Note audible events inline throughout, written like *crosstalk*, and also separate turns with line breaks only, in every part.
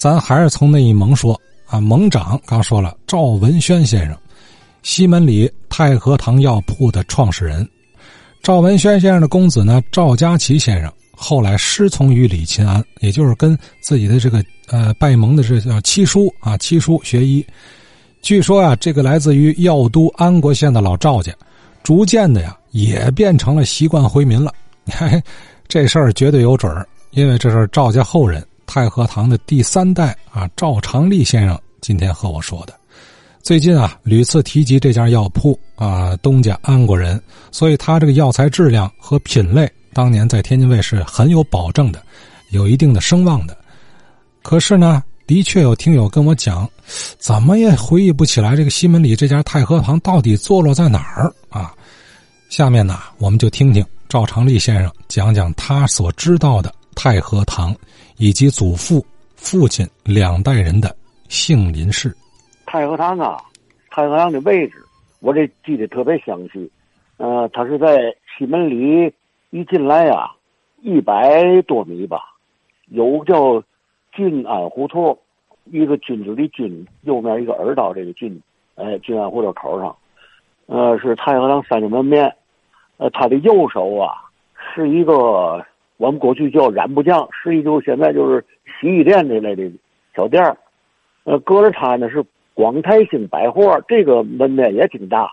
咱还是从那一盟说啊，盟长刚说了，赵文轩先生，西门里太和堂药铺的创始人。赵文轩先生的公子呢，赵家奇先生后来师从于李钦安，也就是跟自己的这个呃拜盟的这叫七叔啊，七叔学医。据说啊，这个来自于药都安国县的老赵家，逐渐的呀，也变成了习惯回民了。嘿，*laughs* 这事儿绝对有准儿，因为这是赵家后人太和堂的第三代啊，赵长利先生今天和我说的。最近啊，屡次提及这家药铺啊，东家安国人，所以他这个药材质量和品类，当年在天津卫是很有保证的，有一定的声望的。可是呢？的确有听友跟我讲，怎么也回忆不起来这个西门里这家太和堂到底坐落在哪儿啊？下面呢，我们就听听赵长利先生讲讲他所知道的太和堂以及祖父、父亲两代人的姓林氏。
太和堂啊，太和堂的位置我这记得特别详细。呃，他是在西门里一进来啊，一百多米吧，有叫。郡安胡同，一个君子的君，右面一个耳刀，这个郡，哎，郡安胡同口上，呃，是太和堂三家门面，呃，他的右手啊，是一个我们过去叫染布匠，实际就现在就是洗衣店这类的小店儿呃，隔着他呢是广泰兴百货，这个门面也挺大，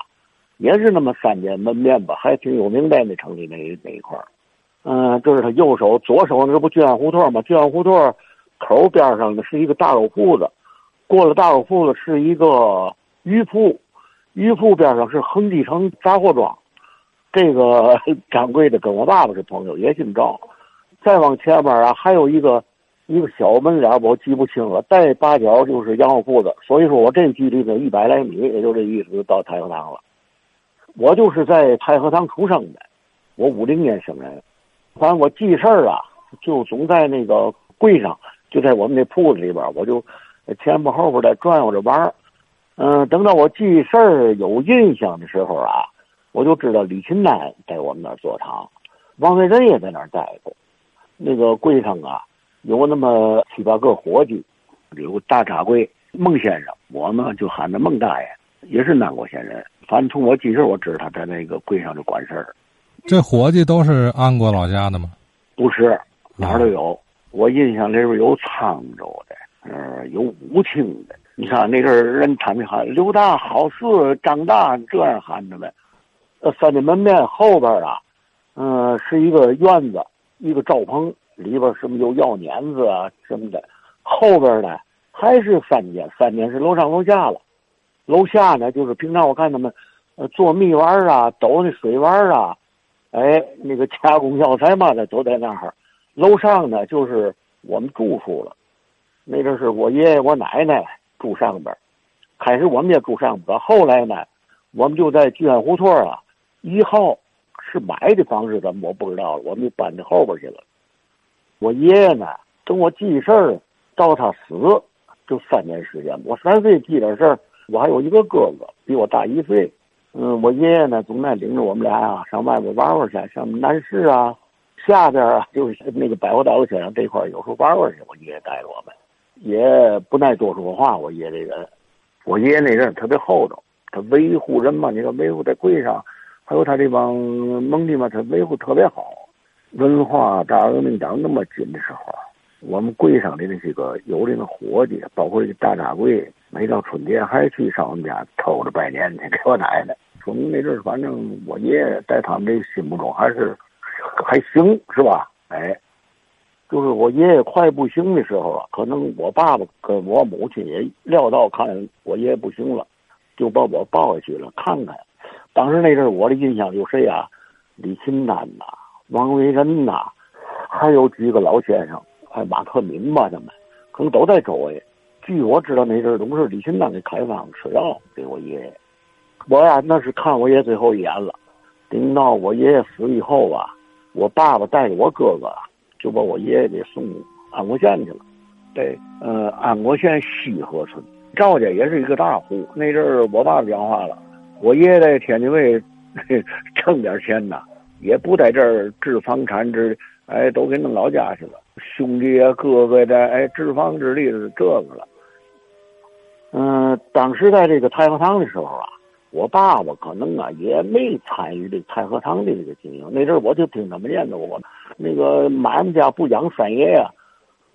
也是那么三间门面吧，*laughs* 还挺有名在那城里那那一块儿嗯，就是他右手，左手那不郡安胡同吗？郡安胡同。口边上呢是一个大肉铺子，过了大肉铺子是一个鱼铺，鱼铺边上是恒基城杂货庄，这个 *laughs* 掌柜的跟我爸爸是朋友，也姓赵。再往前面啊，还有一个一个小门脸我记不清了，再八角就是洋货铺子。所以说我这距离呢一百来米，也就这意思，到太和堂了。我就是在太和堂出生的，我五零年生人，反正我记事儿啊，就总在那个柜上。就在我们那铺子里边，我就前不后边的转悠着玩嗯，等到我记事儿有印象的时候啊，我就知道李琴丹在我们那儿坐堂，王维仁也在那儿待过。那个柜上啊，有那么七八个伙计，有个大掌柜孟先生，我呢就喊他孟大爷，也是南国县人。反正从我记事我知道他在那个柜上就管事儿。
这伙计都是安国老家的吗？
不是，哪儿都有。我印象里边有沧州的，嗯，有武清的。你看那阵儿人他们喊刘大好事，张大这样喊着呗。呃，三里门面后边啊，嗯，是一个院子，一个罩棚，里边什么有药碾子啊什么的。后边呢还是三间，三间是楼上楼下了。楼下呢就是平常我看他们，呃，做蜜丸啊，抖那水丸啊，哎，那个加工药材嘛的都在那儿。楼上呢，就是我们住处了。那阵是我爷爷、我奶奶住上边开始我们也住上边后来呢，我们就在聚安胡同啊一号是买的房子，怎么我不知道了。我们就搬到后边去了。我爷爷呢，等我记事儿到他死就三年时间。我三岁记点事儿，我还有一个哥哥比我大一岁。嗯，我爷爷呢总爱领着我们俩呀上外边玩玩去，像南市啊。下边啊，就是那个百货大楼边上这块有时候玩玩去。我爷爷带着我们，也不爱多说话。我爷这人，我爷爷那人特别厚道，他维护人嘛，你说维护在柜上，还有他这帮蒙弟嘛，他维护特别好。文化大革命党那么紧的时候，我们柜上的那些个有这个伙计，包括这大掌柜，每到春节还去上我们家偷着拜年去给我奶奶。说明那阵儿反正我爷爷在他们这心目中还是。*laughs* 还行是吧？哎，就是我爷爷快不行的时候啊，可能我爸爸跟我母亲也料到看我爷爷不行了，就把我抱下去了看看。当时那阵我的印象有谁啊？李钦丹呐，王维仁呐，还有几个老先生，还马克明吧，他们可能都在周围。据我知道，那阵儿都是李钦丹给开方吃药给我爷爷。我呀，那是看我爷最后一眼了。等到我爷爷死以后啊。我爸爸带着我哥哥，就把我爷爷给送安国县去了。对，呃，安国县西河村，赵家也是一个大户。那阵儿我爸爸讲话了，我爷爷在天津卫 *laughs* 挣点钱呐，也不在这儿置房产，置哎，都给弄老家去了。兄弟啊，哥哥的，哎，置房之力是这个了。嗯，当时在这个太和堂的时候啊，我爸爸可能啊也没参与这太和堂的这个经营。那阵我就听他们念叨，我那个买卖家不养三爷呀。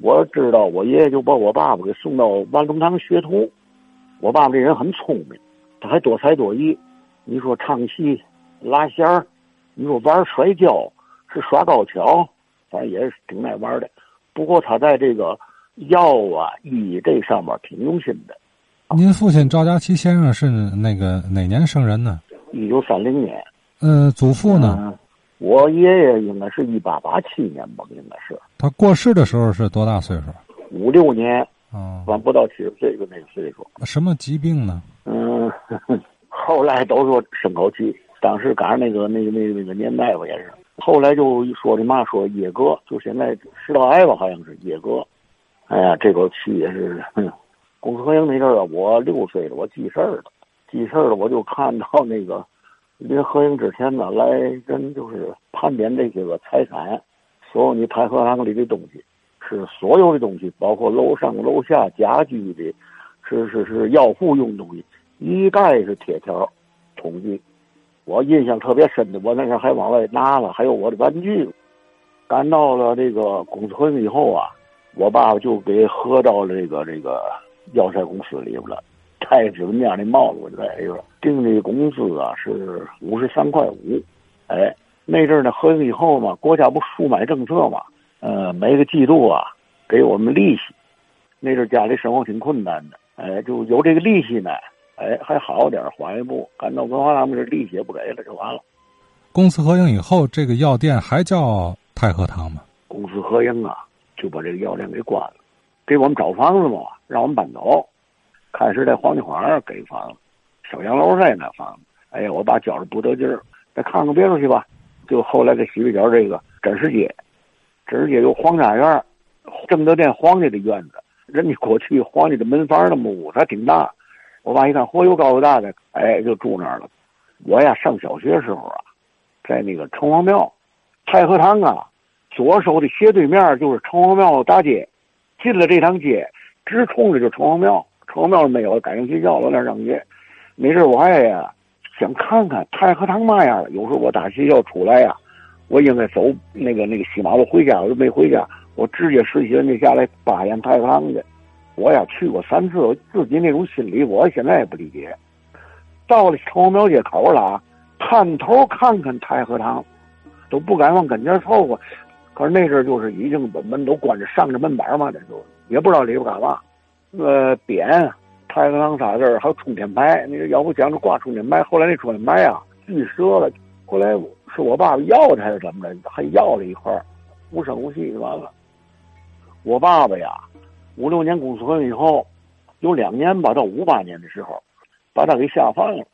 我知道我爷爷就把我爸爸给送到万隆堂学徒。我爸爸这人很聪明，他还多才多艺。你说唱戏、拉弦儿，你说玩摔跤，是耍高跷，反正也是挺爱玩的。不过他在这个药啊、医这上面挺用心的。
您父亲赵家奇先生是那个哪年生人呢？
一九三零年。
嗯，祖父呢？
我爷爷应该是一八八七年吧，应该是。
他过世的时候是多大岁数？
五六年。
哦。
完不到七十岁就那个岁数。
什么疾病呢？*laughs*
后来都说生口气，当时赶上那个那个那个那个年代吧，也是。后来就说的嘛，说野哥，就现在食道癌吧，好像是野哥。哎呀，这口气也是。公司合营那阵儿啊，我六岁了，我记事儿了，记事儿了，我就看到那个临合营之前呢，来人就是盘点这些个财产，所有你太和堂里的东西，是所有的东西，包括楼上楼下家居的，是是是药铺用东西，一概是铁条统计。我印象特别深的，我那时候还往外拿了，还有我的玩具。赶到了这个公司以后啊，我爸爸就给合到这个这个。要塞公司里边了，*laughs* 太子面的帽子我就在里边定的工资啊是五十三块五，哎，那阵儿呢合营以后嘛，国家不赎买政策嘛，呃，每个季度啊给我们利息，那阵儿家里生活挺困难的，哎，就有这个利息呢，哎，还好点缓一步。赶到文化大这利息也不给了，就完了。
公私合营以后，这个药店还叫太和堂吗？
公私合营啊，就把这个药店给关了。给我们找房子嘛，让我们搬走。开始在黄家环给房子，小洋楼在那房子。哎呀，我爸觉着不得劲儿，再看看别处去吧。就后来给西北角这个真实街，真实街有皇家院，正德殿皇家的院子。人家过去皇家的门房那么屋子还挺大。我爸一看，嚯，又高又大的，哎，就住那儿了。我呀，上小学时候啊，在那个城隍庙太和堂啊，左手的斜对面就是城隍庙大街。进了这趟街，直冲着就城隍庙。城隍庙没有改成学校了，那上学。没事我还呀想看看太和堂嘛样。有时候我打学校出来呀，我应该走那个那个西马路回家，我就没回家。我直接顺西人家下来八眼太和堂去。我呀去过三次，我自己那种心理我现在也不理解。到了城隍庙街口了，探头看看太和堂，都不敢往跟前凑合。可是那阵就是已经把门都关着，上着门板嘛，这就也不知道里边干嘛。呃，匾、太和堂仨字还有冲天牌。那个要不讲着挂冲天牌，后来那冲天牌啊锯折了。后来是我爸爸要的还是怎么着？还要了一块无声无息就完了。我爸爸呀，五六年公司以后，有两年吧，到五八年的时候，把他给下放了。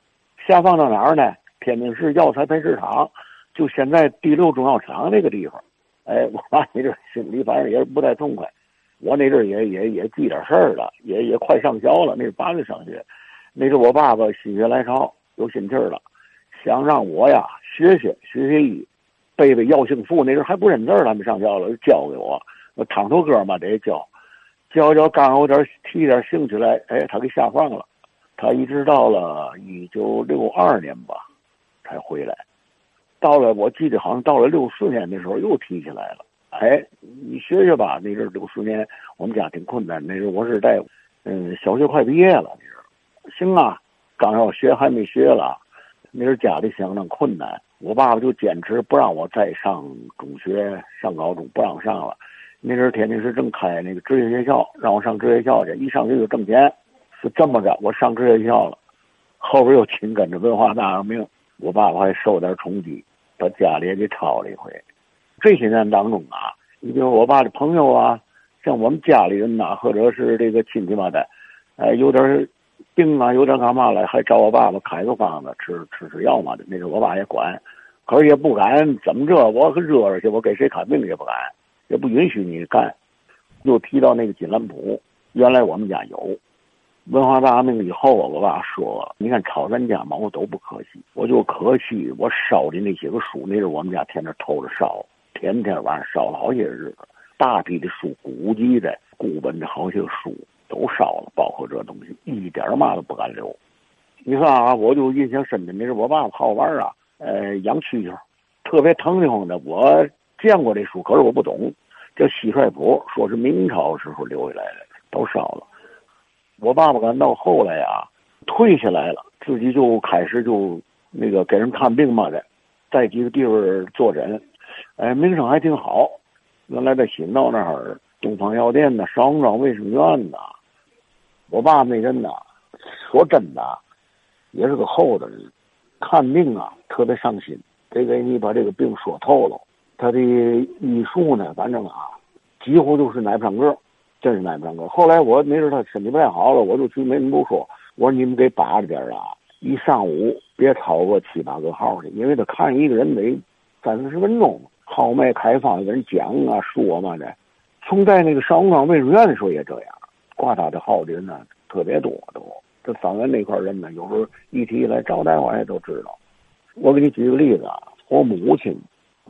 下放到哪儿呢？天津市药材配市场，就现在第六中药厂那个地方。哎，*laughs* 我爸那阵心里反正也不太痛快。我那阵也也也记点事儿了，也也快上学了。那是八岁上学，那阵我爸爸心血来潮，有心气儿了，想让我呀学学学学医，背背药性赋。那阵还不认字儿，他们上学了就，教给我。我堂头哥嘛得教，教教刚有点提点兴趣来，哎，他给下放了。他一直到了一九六二年吧，才回来。到了，我记得好像到了六四年的时候又提起来了。哎，你学学吧。那阵六四年我们家挺困难，那阵我是在，嗯，小学快毕业了。那阵行啊，刚要学还没学了。那阵家里相当困难，我爸爸就坚持不让我再上中学、上高中，不让上了。那阵天津市正开那个职业学校，让我上职业学校去，一上学就挣钱。是这么着，我上职业学校了，后边又紧跟着文化大革命。我爸爸还受点冲击，把家里也给抄了一回。这些年当中啊，你比如我爸的朋友啊，像我们家里人呐，或者是这个亲戚嘛的，哎，有点病啊，有点干嘛了，还找我爸爸开个方子吃吃吃药嘛的。那时候我爸也管，可是也不敢怎么着，我可惹着去，我给谁看病也不敢，也不允许你干。又提到那个金兰谱，原来我们家有。文化大革命以后啊，我爸说：“你看抄咱家嘛，我都不可惜，我就可惜我烧的那些个书，那是我们家天天偷着烧，天天晚上烧了好些日子。大批的书，古籍的、古本的好些书都烧了，包括这东西，一点嘛都不敢留。你看啊，我就印象深的，那是我爸爸好玩啊，呃，养蛐蛐，特别疼的慌的。我见过这书，可是我不懂，叫《蟋蟀谱》，说是明朝时候留下来的，都烧了。我爸爸赶到后来啊，退下来了，自己就开始就那个给人看病嘛的，在几个地方坐诊，哎，名声还挺好。原来在新道那儿，东方药店呢，邵庄卫生院呐，我爸那人呐，说真的，也是个厚道人，看病啊特别上心，得给你把这个病说透了。他的医术呢，反正啊，几乎就是奶不上个。真是耐不上个。后来我没事他身体不太好了，我就去门部说：“我说你们给把着点啊，一上午别超过七八个号去，因为他看一个人得三四十分钟，号脉开方，跟人讲啊说嘛的。从在那个上武庄卫生院的时候也这样，挂他的号的人呢特别多，都这方圆那块人呢，有时候一提起来赵大夫也都知道。我给你举个例子啊，我母亲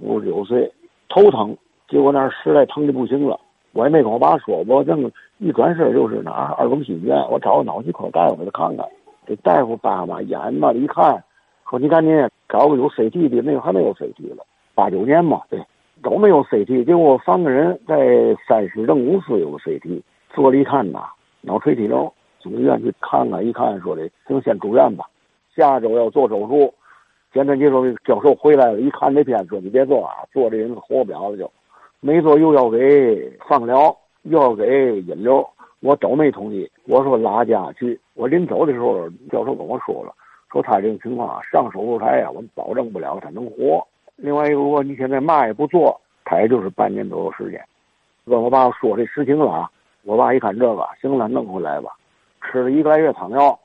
五十九岁，头疼，结果那儿实在疼的不行了。”我也没跟我爸说，我正一转身就是哪儿二中心医院，我找个脑脊科大夫给他看看。这大夫叭嘛眼嘛一看，说你赶紧找个有 CT 的，那个还没有 CT 了，八九年嘛，对，都没有 CT。结果三个人在三师正五司有个 CT，做了一看呐，脑垂体瘤，总医院去看看，一看说的，行，先住院吧，下周要做手术。简单结束，教授回来了，一看那片，说你别做啊，做这人活不了了就。没做又要给放疗，又要给引流，我都没同意。我说拉家去。我临走的时候，教授跟我说了，说他这种情况上手术台啊，我们保证不了他能活。另外一个，如果你现在嘛也不做，他也就是半年左右时间。跟我爸说这实情了啊。我爸一看这个，行了，弄回来吧。吃了一个来月汤药，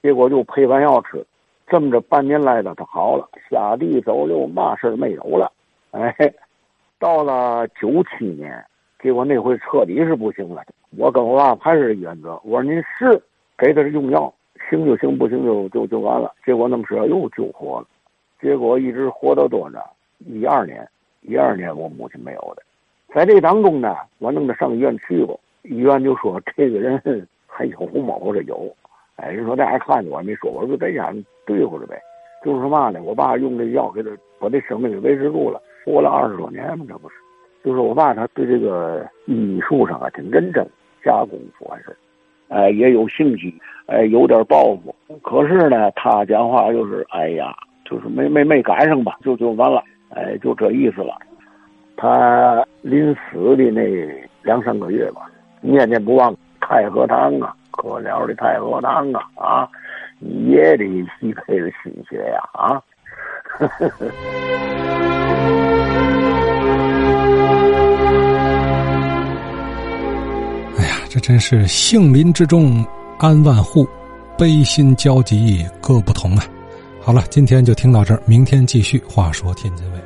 结果就配完药吃，这么着半年来了，他好了，下地走溜，嘛事没有了。哎。到了九七年，结果那回彻底是不行了。我跟我爸还是原则，我说您是给他用药，行就行，不行就就就完了。结果那么说又救活了，结果一直活到多少？一二年，一二年我母亲没有的。在这当中呢，我弄他上医院去过，医院就说这个人还有吗？我说有。哎，人说大家看见我没说，我说在家对付着呗。就是说嘛呢，我爸用这药给他把这生命给维持住了。活了二十多年嘛，这不是？就是我爸他对这个医术上啊挺认真，下功夫完事哎，也有兴趣，哎，有点抱负。可是呢，他讲话就是，哎呀，就是没没没赶上吧，就就完了，哎，就这意思了。他临死的那两三个月吧，念念不忘太和堂啊，可了的太和堂啊，啊，也得匹配了心血呀，啊。
哎呀这真是杏林之中安万户，悲心交集各不同啊！好了，今天就听到这儿，明天继续。话说天津卫。